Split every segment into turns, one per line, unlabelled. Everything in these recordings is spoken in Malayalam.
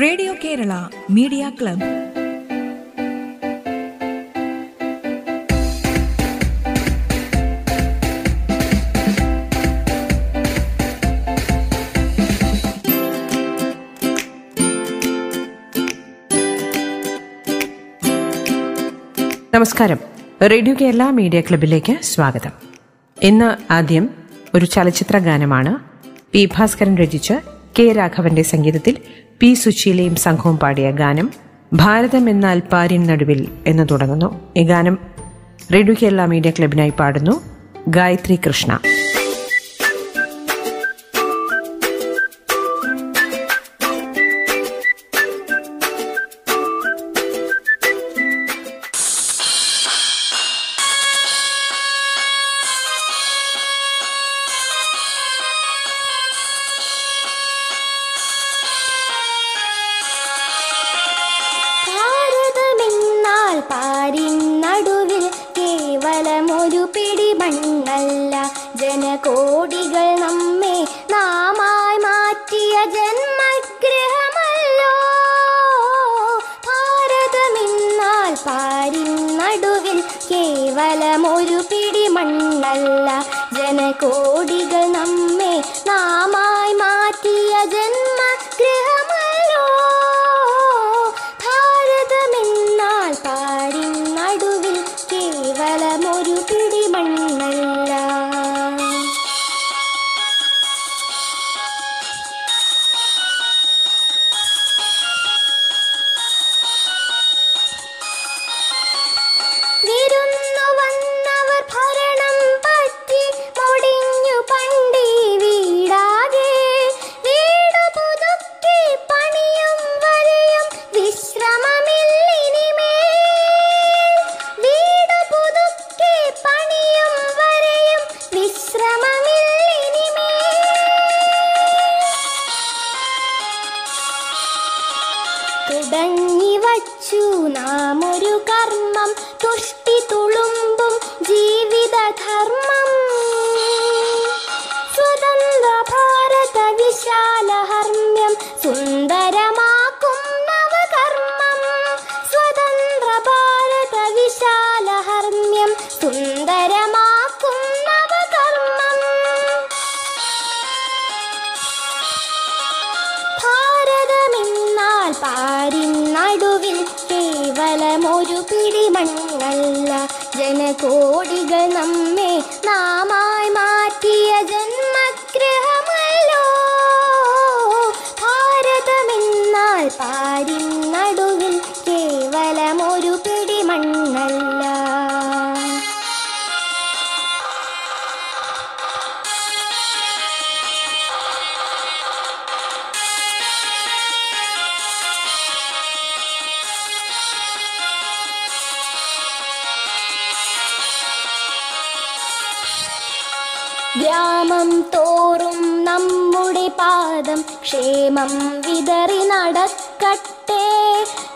Radio Kerala media club.
നമസ്കാരം. റേഡിയോ കേരള മീഡിയ ക്ലബിലേക്ക് സ്വാഗതം. ഇന്ന് ആദ്യം ഒരു ചലച്ചിത്ര ഗാനമാണ് പി ഭാസ്കരൻ രചിച്ച് കെ രാഘവന്റെ സംഗീതത്തിൽ പി സുശീലയും സംഘവും പാടിയ ഗാനം ഭാരതം എന്ന അൽപ്പാരിൻ നടുവിൽ എന്ന് തുടങ്ങുന്നു. ഈ ഗാനം റേഡിയോ കേരള മീഡിയ ക്ലബിനായി പാടുന്നു ഗായത്രി കൃഷ്ണ.
മണ്ണല്ല ജനകോടികൾ നമ്മെ നാമായി മാറ്റിയ ജന്മഗ്രഹമല്ലോ. ഭാരതമിന്നാൽ പാരിൻ നടുവിൽ കേവലമൊരു പിടി മണ്ണല്ല. ജനകോടികൾ നമ്മെ നാമായി മാറ്റിയ ജന്മഗ്രഹമല്ലോ കേവലമൊരു പിടി മണ്ണല്ല ജനകോടികൾ നമ്മെ നാമായി മാറ്റിയ ജന്മഗ്രഹമല്ലോ ഗ്രാമം തോറും നമ്മുടെ പാദം ക്ഷേമം വിതറി നടക്കട്ടെ.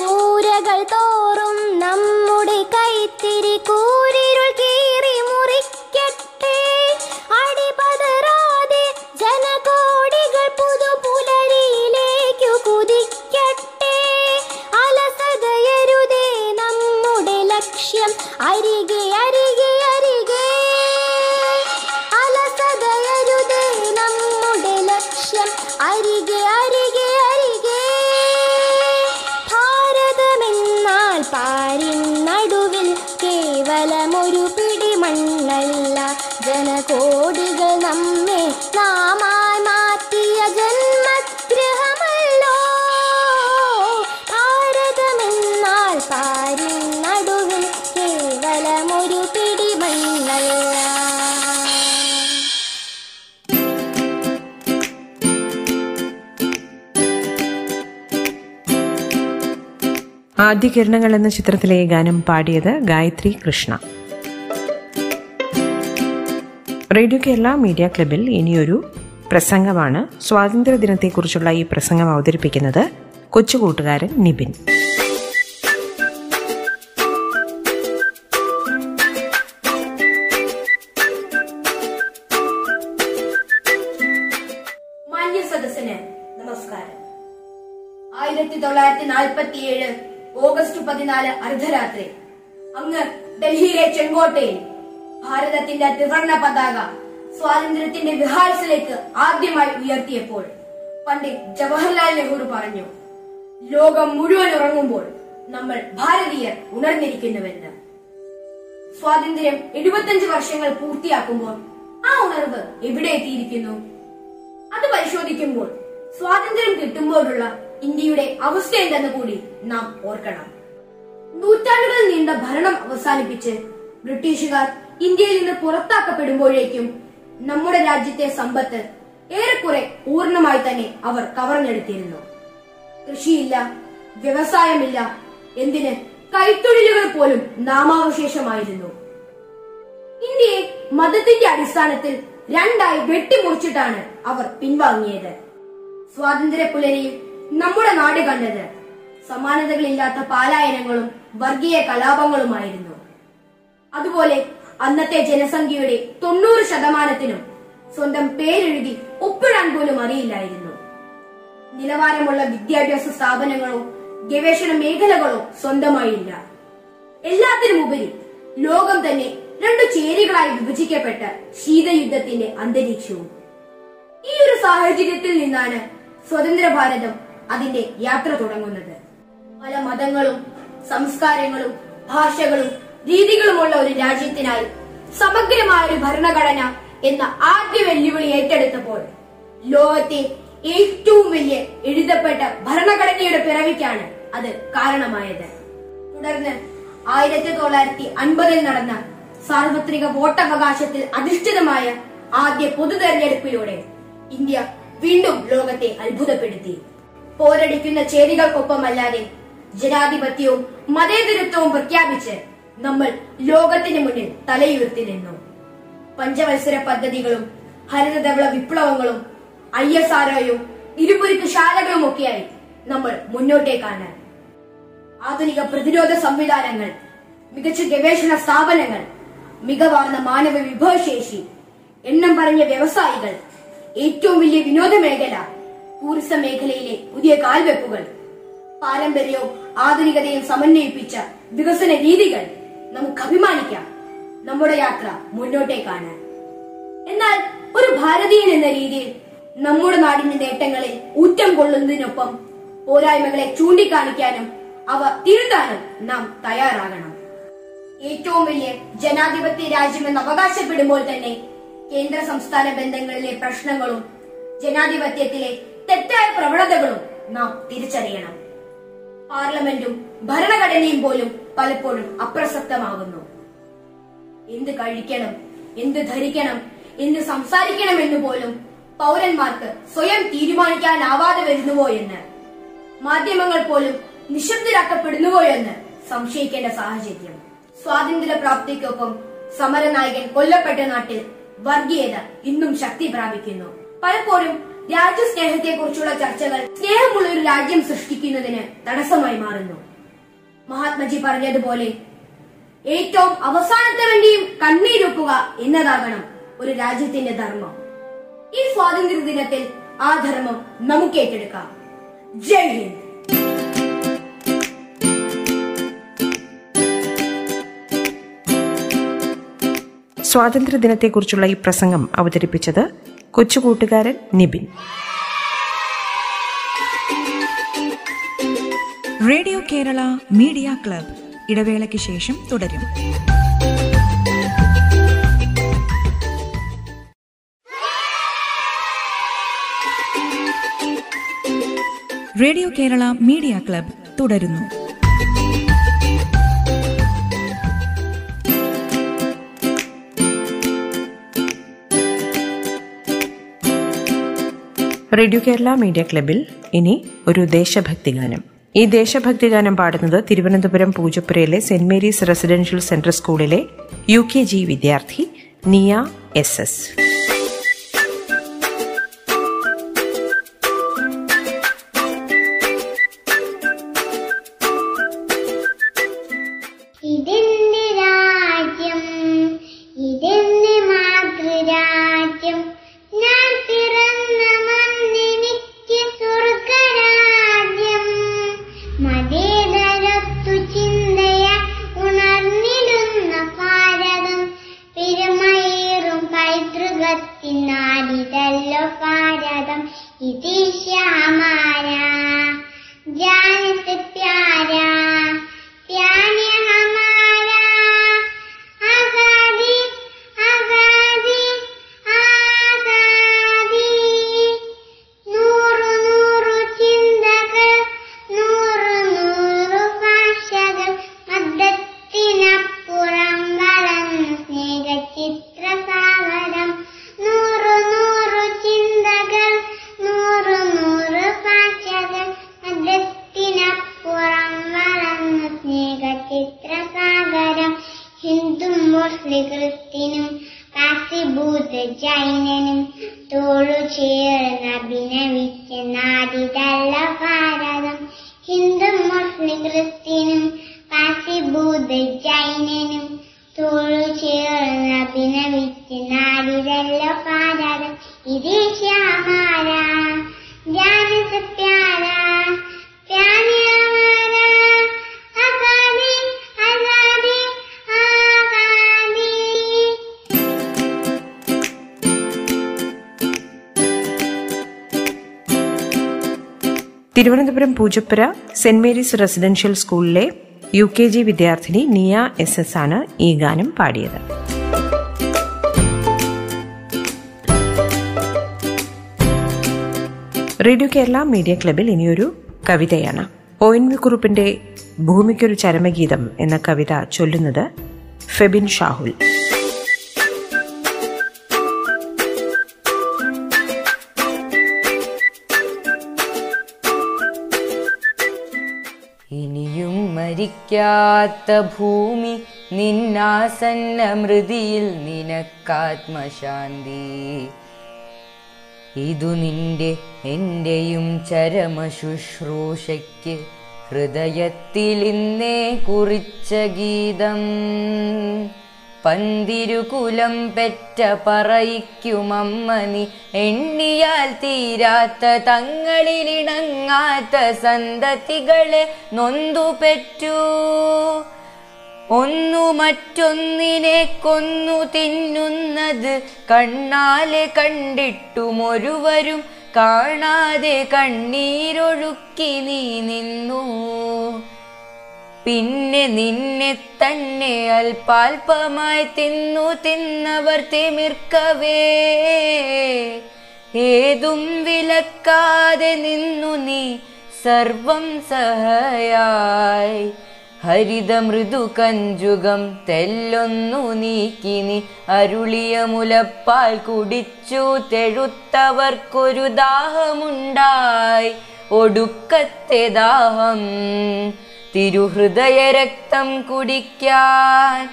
കൂരകൾ തോറും നമ്മുടെ
ആദ്യ കിരണങ്ങൾ എന്ന ചിത്രത്തിലെ ഗാനം പാടിയത് ഗായത്രി കൃഷ്ണ. റേഡിയോ കേരള മീഡിയ ക്ലബിൽ ഇനിയൊരു പ്രസംഗമാണ്. സ്വാതന്ത്ര്യ ദിനത്തെക്കുറിച്ചുള്ള ഈ പ്രസംഗം അവതരിപ്പിക്കുന്നത് കൊച്ചുകൂട്ടുകാരൻ നിബിൻ.
മാന്യ സദസ്സിന് നമസ്കാരം. ആയിരത്തി തൊള്ളായിരത്തി നാൽപ്പത്തിയേഴ് ഓഗസ്റ്റ് പതിനാല് അർദ്ധരാത്രി. അങ്ങ് ഡൽഹിയിലെ ചെങ്കോട്ടയിൽ ഭാരതത്തിന്റെ ത്രിവർണ പതാക സ്വാതന്ത്ര്യത്തിന്റെ വിഹാസിലേക്ക് ആദ്യമായി ഉയർത്തിയപ്പോൾ പണ്ഡിറ്റ് ജവഹർലാൽ നെഹ്റു പറഞ്ഞു ലോകം മുഴുവൻ ഉറങ്ങുമ്പോൾ നമ്മൾ ഭാരതീയർ ഉണർന്നിരിക്കുന്നുവെന്ന്. സ്വാതന്ത്ര്യം എഴുപത്തിയഞ്ച് വർഷങ്ങൾ പൂർത്തിയാക്കുമ്പോൾ ആ ഉണർവ് എവിടെ എത്തിയിരിക്കുന്നു? അത് പരിശോധിക്കുമ്പോൾ സ്വാതന്ത്ര്യം കിട്ടുമ്പോഴുള്ള ഇന്ത്യയുടെ അവസ്ഥ എന്തെന്ന് കൂടി നാം ഓർക്കണം. നൂറ്റാണ്ടുകൾ നീണ്ട ഭരണം അവസാനിപ്പിച്ച് ബ്രിട്ടീഷുകാർ ഇന്ത്യയിൽ നിന്ന് പുറത്താക്കപ്പെടുമ്പോഴേക്കും നമ്മുടെ രാജ്യത്തെ സമ്പത്ത് ഏറെക്കുറെ പൂർണമായി തന്നെ അവർ കവർന്നെടുത്തിരുന്നു. കൃഷിയില്ല വ്യവസായമില്ല എന്തിന് കൈത്തൊഴിലുകൾ പോലും നാമാവശേഷമായിരുന്നു. ഇന്ത്യയെ മതത്തിന്റെ അടിസ്ഥാനത്തിൽ രണ്ടായി വെട്ടിമുറിച്ചിട്ടാണ് അവർ പിൻവാങ്ങിയത്. സ്വാതന്ത്ര്യ പുലരിയിൽ നമ്മുടെ നാട് കണ്ടത് സമാനതകളില്ലാത്ത പാലായനങ്ങളും വർഗീയ കലാപങ്ങളുമായിരുന്നു. അതുപോലെ അന്നത്തെ ജനസംഖ്യയുടെ തൊണ്ണൂറ് ശതമാനത്തിനും സ്വന്തം പേരെഴുതി ഒപ്പിടാൻ പോലും അറിയില്ലായിരുന്നു. നിലവാരമുള്ള വിദ്യാഭ്യാസ സ്ഥാപനങ്ങളോ ഗവേഷണ മേഖലകളോ സ്വന്തമായില്ല. എല്ലാത്തിനുമുപരി ലോകം തന്നെ രണ്ടു ചേരികളായി വിഭജിക്കപ്പെട്ട ശീതയുദ്ധത്തിന്റെ അന്തരീക്ഷവും. ഈ ഒരു സാഹചര്യത്തിൽ നിന്നാണ് സ്വതന്ത്ര ഭാരതം അതിന്റെ യാത്ര തുടങ്ങുന്നത്. പല മതങ്ങളും സംസ്കാരങ്ങളും ഭാഷകളും രീതികളുമുള്ള ഒരു രാജ്യത്തിനായി സമഗ്രമായ ഒരു ഭരണഘടന എന്ന ആദ്യ വെല്ലുവിളി ഏറ്റെടുത്തപ്പോൾ ലോകത്തെ ഏറ്റവും വലിയ എഴുതപ്പെട്ട ഭരണഘടനയുടെ പിറവിക്കാണ് അത് കാരണമായത്. തുടർന്ന് ആയിരത്തി തൊള്ളായിരത്തി അൻപതിൽ നടന്ന സാർവത്രിക വോട്ടവകാശത്തിൽ അധിഷ്ഠിതമായ ആദ്യ പൊതു തെരഞ്ഞെടുപ്പിലൂടെ ഇന്ത്യ വീണ്ടും ലോകത്തെ അത്ഭുതപ്പെടുത്തി. പോരടിക്കുന്ന ചേരികൾക്കൊപ്പമല്ലാതെ ജനാധിപത്യവും മതേതരത്വവും പ്രഖ്യാപിച്ച് നമ്മൾ ലോകത്തിന് മുന്നിൽ തലയുയർത്തി നിന്നു. പഞ്ചവത്സര പദ്ധതികളും ഹരിതധവള വിപ്ലവങ്ങളും ഐ എസ് ആർഒയും ഇരുപുരുക്ക് ശാലകളും ഒക്കെയായി നമ്മൾ മുന്നോട്ടേക്കാണ്. ആധുനിക പ്രതിരോധ സംവിധാനങ്ങൾ മികച്ച ഗവേഷണ സ്ഥാപനങ്ങൾ മികവാർന്ന മാനവ വിഭവശേഷി എണ്ണം പറഞ്ഞ വ്യവസായികൾ ഏറ്റവും വലിയ വിനോദ മേഖല ടൂറിസം മേഖലയിലെ പുതിയ കാൽവെപ്പുകൾ പാരമ്പര്യവും ആധുനികതയും സമന്വയിപ്പിച്ച വികസന രീതികൾ നമുക്ക് അഭിമാനിക്കാം. നമ്മുടെ യാത്ര മുന്നോട്ടേക്കാണ് എന്നാൽ ഒരു ഭാരതീയൻ എന്ന രീതിയിൽ നമ്മുടെ നാടിന്റെ നേട്ടങ്ങളെ ഊറ്റം കൊള്ളുന്നതിനൊപ്പം പോരായ്മകളെ ചൂണ്ടിക്കാണിക്കാനും അവ തിരുത്താനും നാം തയ്യാറാകണം. ഏറ്റവും വലിയ ജനാധിപത്യ രാജ്യമെന്ന് അവകാശപ്പെടുമ്പോൾ തന്നെ കേന്ദ്ര സംസ്ഥാന ബന്ധങ്ങളിലെ പ്രശ്നങ്ങളും ജനാധിപത്യത്തിലെ തെറ്റായ പ്രവണതകളും നാം തിരിച്ചറിയണം. പാർലമെന്റും ഭരണഘടനയും പോലും പലപ്പോഴും അപ്രസക്തമാകുന്നു. എന്ത് കഴിക്കണം എന്ത് ധരിക്കണം എന്ത് സംസാരിക്കണം എന്ന് പോലും പൗരന്മാർക്ക് സ്വയം തീരുമാനിക്കാനാവാതെ വരുന്നുവോ എന്ന് മാധ്യമങ്ങൾ പോലും നിശബ്ദരാക്കപ്പെടുന്നുവോ എന്ന് സംശയിക്കേണ്ട സാഹചര്യം. സ്വാതന്ത്ര്യ പ്രാപ്തിക്കൊപ്പം സമരനായകൻ കൊല്ലപ്പെട്ട നാട്ടിൽ വർഗീയത ഇന്നും ശക്തി പ്രാപിക്കുന്നു. പലപ്പോഴും രാജ്യസ്നേഹത്തെക്കുറിച്ചുള്ള ചർച്ചകൾ സ്നേഹമുള്ള ഒരു രാജ്യം സൃഷ്ടിക്കുന്നതിന് തടസ്സമായി മാറുന്നു. മഹാത്മജി പറഞ്ഞതുപോലെ ഏറ്റവും അവസാനത്തെ വേണ്ടിയും കണ്ണീരൊക്കുക എന്നതാകണം ഒരു രാജ്യത്തിന്റെ ധർമ്മം. ഈ സ്വാതന്ത്ര്യ ദിനത്തിൽ ആ ധർമ്മം നമുക്ക് ഏറ്റെടുക്കാം. ജയ് ഹിന്ദ്.
ഈ പ്രസംഗം അവതരിപ്പിച്ചത് കൊച്ചുകൂട്ടുകാരൻ Nibin.
Radio Kerala media club ഇടവേളയ്ക്ക് ശേഷം തുടരും. റേഡിയോ കേരള മീഡിയ ക്ലബ് തുടരുന്നു.
റേഡിയോ കേരള മീഡിയ ക്ലബിൽ ഇനി ഒരു ദേശഭക്തി ഗാനം. ഈ ദേശഭക്തി ഗാനം പാടുന്നത് തിരുവനന്തപുരം പൂജപ്പുരയിലെ സെന്റ് മേരീസ് റെസിഡൻഷ്യൽ സെന്റർ സ്കൂളിലെ യു കെ ജി വിദ്യാർത്ഥി നിയ എസ് എസ്.
നാടിതല്ലോ ഭാരതം. ഇതി ശ്യാമാര. ജാനത്ത് പ്യാരാ പ്യാനെ
Thiruvananthapuram Poojappura saint Mary's residential സ്കൂളിലെ യു കെ ജി വിദ്യാർത്ഥിനി നിയ എസ് എസ് ആണ് ഈ ഗാനം പാടിയത്. റേഡിയോ കേരള മീഡിയ ക്ലബിൽ ഇനിയൊരു കവിതയാണ്. ഒ എൻ വി കുറുപ്പിന്റെ ഭൂമിക്കൊരു ചരമഗീതം എന്ന കവിത ചൊല്ലുന്നത് ഫെബിൻ ഷാഹുൽ.
മരിക്കാത്ത ഭൂമി നിന്നാസന്ന മൃതിയിൽ നിനക്കാത്മശാന്തി. ഇതു നിന്റെ എന്റെയും ചരമ ശുശ്രൂഷയ്ക്ക് ഹൃദയത്തിൽ ഇന്നേ കുറിച്ച ഗീതം. പന്തിരുകുലം പെറ്റ പറയിക്കുമമ്മനി എണ്ണിയാൽ തീരാത്ത തങ്ങളിലിണങ്ങാത്ത സന്തതികളെ നൊന്തു പെറ്റു. ഒന്നു മറ്റൊന്നിനെ കൊന്നു തിന്നുന്നത് കണ്ണാലെ കണ്ടിട്ടും ഒരുവരും കാണാതെ കണ്ണീരൊഴുക്കി നീ നിന്നു. പിന്നെ നിന്നെ തന്നെ അൽപാൽപമായി തിന്നു തിന്നവർ തിമിർക്കവേ. ഏതും വിലക്കാതെ നിന്നു നീ സർവം സഹയായി. ഹരിത മൃദു കഞ്ചുകം തെല്ലൊന്നു നീക്കി നീ അരുളിയ മുലപ്പാൽ കുടിച്ചു തെഴുത്തവർക്കൊരു ദാഹമുണ്ടായി. ഒടുക്കത്തെ ദാഹം തിരുഹൃദയ രക്തം കുടിക്കാൻ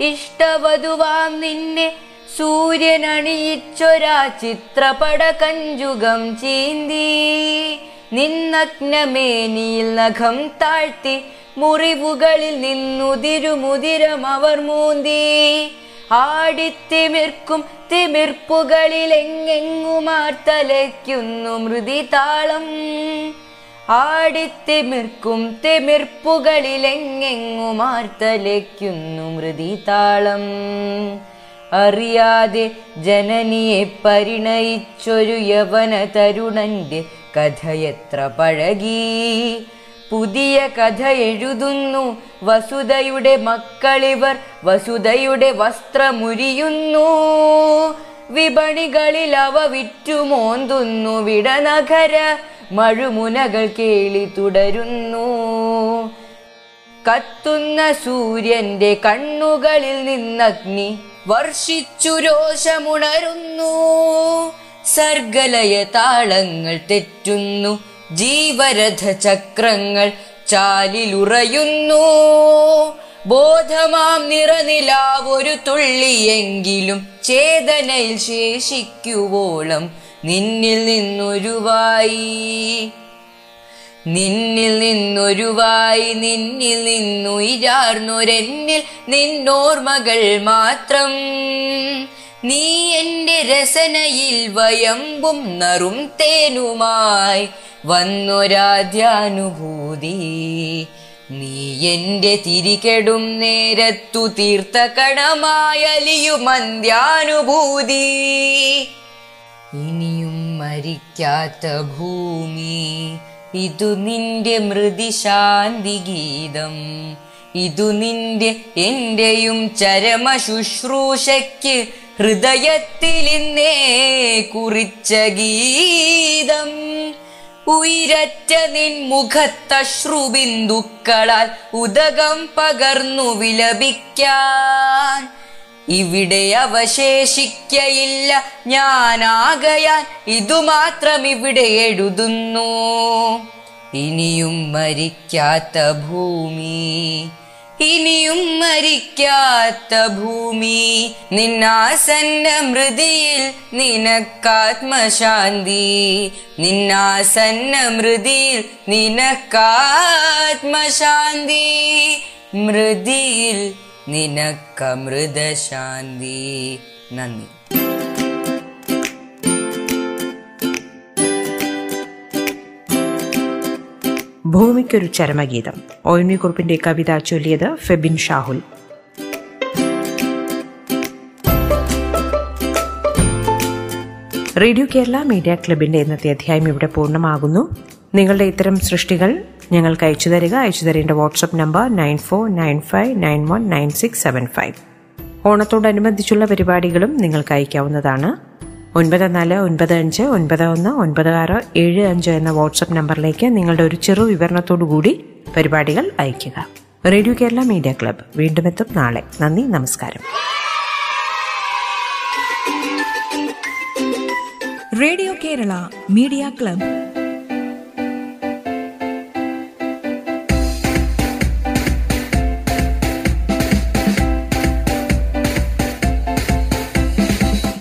ഇഷ്ടവധുവാം നിന്നെ സൂര്യൻ അണിയിച്ചൊരാ ചിത്രപട കഞ്ചുകം ചീന്തി. നിന്നഗ്നമേനിയിൽ നഖം താഴ്ത്തി മുറിവുകളിൽ നിന്നുതിരുമുതിരം അവർ മൂന്തി. ആടിത്തിമിർക്കും തിമിർപ്പുകളിൽ എങ്ങെങ്ങുമാർത്തലയ്ക്കുന്നു മൃതി താളം ആടിത്തിമിർക്കും തിമിർപ്പുകളിലെങ്ങെങ്ങുമാർത്തലയ്ക്കുന്നു മൃതിതാളം അറിയാതെ ജനനിയെ പരിണയിച്ചൊരു യവന തരുണന്റെ കഥയെത്ര പഴകി. പുതിയ കഥ എഴുതുന്നു വസുതയുടെ മക്കളിവർ വസുതയുടെ വസ്ത്രമുരിയുന്നു. വിപണികളിൽ അവ വിറ്റുമോന്തുന്നു വിടനഗര മഴുമുനകൾ കേളി തുടരുന്നു. കത്തുന്ന സൂര്യന്റെ കണ്ണുകളിൽ നിന്നഗ്നി വർഷിച്ചു രോഷമുണരുന്നു. സർഗലയ താളങ്ങൾ തെറ്റുന്നു ജീവരഥ ചക്രങ്ങൾ ചാലിലുറയുന്നു. ബോധമാം നിറനിലാവൊരു തുള്ളിയെങ്കിലും ചേതനയിൽ ശേഷിക്കുവോളം നിന്നിൽ നിന്നൊരുവായി. നിന്നിൽ നിന്നൊരുവായി നിന്നിൽ നിന്നുയിരാർന്നൊരെന്നിൽ നിന്നോർമകൾ മാത്രം. നീ എന്റെ രസനയിൽ വയമ്പും നറും തേനുമായി വന്നൊരാധ്യാനുഭൂതി. നീ എന്റെ തിരികെടും നേരത്തു തീർത്ത കണമായലിയുമന്ത്യാനുഭൂതി. ഇനിയും മരിക്കാത്ത ഭൂമി. ഇതു നിന്റെ മൃതിശാന്തി ഗീതം. ഇതു നിന്റെ എന്റെയും ചരമ ശുശ്രൂഷയ്ക്ക് ഹൃദയത്തിലിന്നേ കുറിച്ച ഗീതം. ഉയരറ്റ നിൻ മുഖത്തശ്രുബിന്ദുക്കളാൽ ഉദകം പകർന്നു വിലപിക്കാൻ ഇവിടെ അവശേഷിക്കയില്ല. ഞാനാകയാൽ ഇതുമാത്രം ഇവിടെ എഴുതുന്നു. ഇനിയും മരിക്കാത്ത ഭൂമി ഇനിയും മരിക്കാത്ത ഭൂമി നിന്നാസന്ന മൃതിയിൽ നിനക്കാത്മശാന്തി നിന്നാസന്ന മൃതിയിൽ നിനക്കാത്മശാന്തി മൃതിയിൽ നിനക്കമൃതശാന്തി. നന്ദി.
ഭൂമിക്കൊരു ചരമഗീതം. ഒ എൻ വി കുറിപ്പിന്റെ കവിത ചൊല്ലിയത് ഫെബിൻ ഷാഹുൽ. റേഡിയോ കേരള മീഡിയ ക്ലബിന്റെ ഇന്നത്തെ അധ്യായം ഇവിടെ പൂർണമാകുന്നു. നിങ്ങളുടെ ഇത്തരം സൃഷ്ടികൾ ഞങ്ങൾക്ക് അയച്ചു തരിക. അയച്ചു തരേണ്ട WhatsApp number nine four nine five nine one nine six seven five ഓണത്തോടനുബന്ധിച്ചുള്ള പരിപാടികളും നിങ്ങൾക്ക് അയക്കാവുന്നതാണ്. ഒൻപത് നാല് ഒൻപത് അഞ്ച് ഒൻപത് ഒന്ന് ഒൻപത് ആറ് ഏഴ് അഞ്ച് എന്ന വാട്സപ്പ് നമ്പറിലേക്ക് നിങ്ങളുടെ ഒരു ചെറു വിവരണത്തോടു കൂടി പരിപാടികൾ അയയ്ക്കുക. റേഡിയോ കേരള മീഡിയ ക്ലബ്ബ് വീണ്ടും എത്തും നാളെ. നന്ദി നമസ്കാരം.
Radio Kerala media club.